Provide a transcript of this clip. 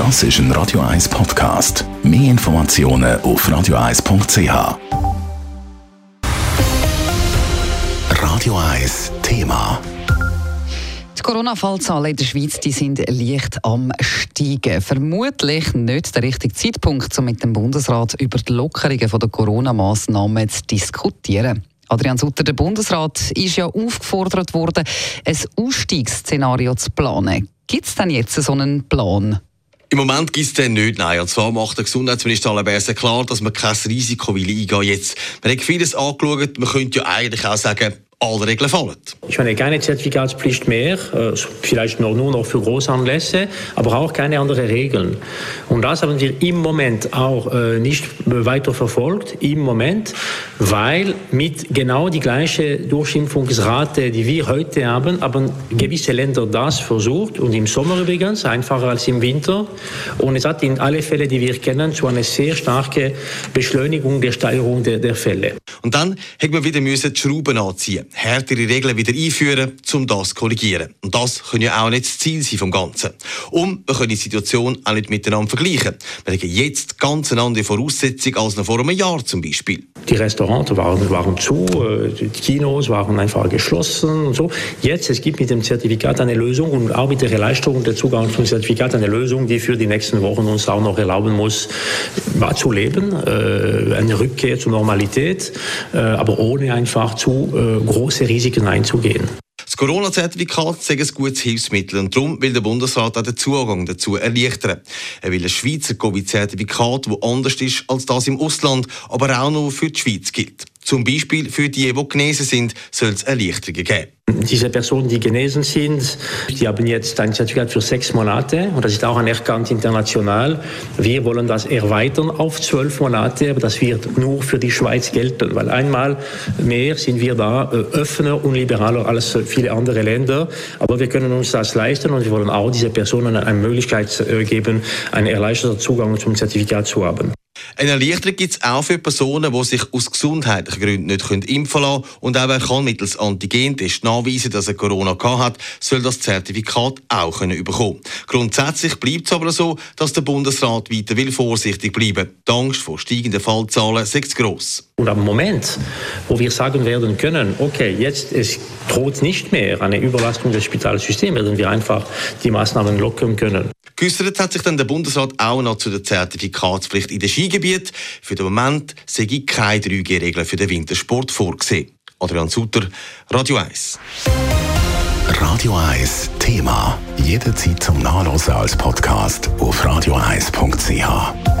Das ist ein Radio 1 Podcast. Mehr Informationen auf radio1.ch. Radio 1 Thema. Die Corona-Fallzahlen in der Schweiz die sind leicht am steigen. Vermutlich nicht der richtige Zeitpunkt, um mit dem Bundesrat über die Lockerungen der Corona-Massnahmen zu diskutieren. Adrian Sutter, der Bundesrat ist ja aufgefordert worden, ein Ausstiegsszenario zu planen. Gibt es denn jetzt so einen Plan? Im Moment gibt es den nicht, nein. Und zwar macht der Gesundheitsminister Alain klar, dass man kein Risiko will eingehen jetzt. Man hat vieles angeschaut, man könnte ja eigentlich auch sagen, alle Regeln fallen. Ich meine, keine Zertifikatspflicht mehr, äh, vielleicht nur, nur noch für Großanlässe, aber auch keine anderen Regeln. Und das haben wir im Moment auch äh, nicht weiter verfolgt, im Moment, weil mit genau die gleiche Durchimpfungsrate, die wir heute haben, haben gewisse Länder das versucht und im Sommer übrigens, einfacher als im Winter. Und es hat in alle Fälle, die wir kennen, zu einer sehr starken Beschleunigung der Steigerung der, der Fälle. Und dann hätte man wieder müssen die Schrauben anziehen härtere Regeln wieder einführen, um das zu korrigieren. Und das kann ja auch nicht das Ziel sein vom Ganzen. Und wir können die Situation auch nicht miteinander vergleichen. Wir haben jetzt ganz eine andere Voraussetzung als noch vor einem Jahr zum Beispiel. Die Restaurants waren, waren zu, äh, die Kinos waren einfach geschlossen und so. Jetzt, es gibt mit dem Zertifikat eine Lösung und auch mit der Erleichterung der Zugang zum Zertifikat eine Lösung, die für die nächsten Wochen uns auch noch erlauben muss, zu leben, äh, eine Rückkehr zur Normalität, äh, aber ohne einfach zu große Risiken einzugehen. Corona-Zertifikat ist ein gutes Hilfsmittel und darum will der Bundesrat auch den Zugang dazu erleichtern. Er will ein Schweizer Covid-Zertifikat, das anders ist als das im Ausland, aber auch nur für die Schweiz gilt. Zum Beispiel für die, die genesen sind, soll es Erleichterungen geben. Diese Personen, die genesen sind, die haben jetzt ein Zertifikat für sechs Monate und das ist auch anerkannt international. Wir wollen das erweitern auf zwölf Monate, aber das wird nur für die Schweiz gelten, weil einmal mehr sind wir da äh, offener und liberaler als viele andere Länder. Aber wir können uns das leisten und wir wollen auch diese Personen eine Möglichkeit äh, geben, einen erleichterten Zugang zum Zertifikat zu haben. Eine Erleichterung gibt es auch für Personen, die sich aus gesundheitlichen Gründen nicht impfen lassen können. Und auch wer kann mittels Antigentest nachweisen, dass er Corona hat, soll das Zertifikat auch können bekommen. Grundsätzlich bleibt es aber so, dass der Bundesrat weiter will vorsichtig bleiben. Die Angst vor steigenden Fallzahlen ist gross. Und am Moment, wo wir sagen werden können, okay, jetzt es droht nicht mehr eine Überlastung des Spitalsystems, werden wir einfach die Maßnahmen lockern können. Geäussert hat sich dann der Bundesrat auch noch zu der Zertifikatspflicht in den Skigebieten. Für den Moment sei keine 3G-Regeln für den Wintersport vorgesehen. Adrian Sutter, Radio 1. Radio 1 Thema. Jederzeit zum Nachlesen als Podcast auf radio1.ch.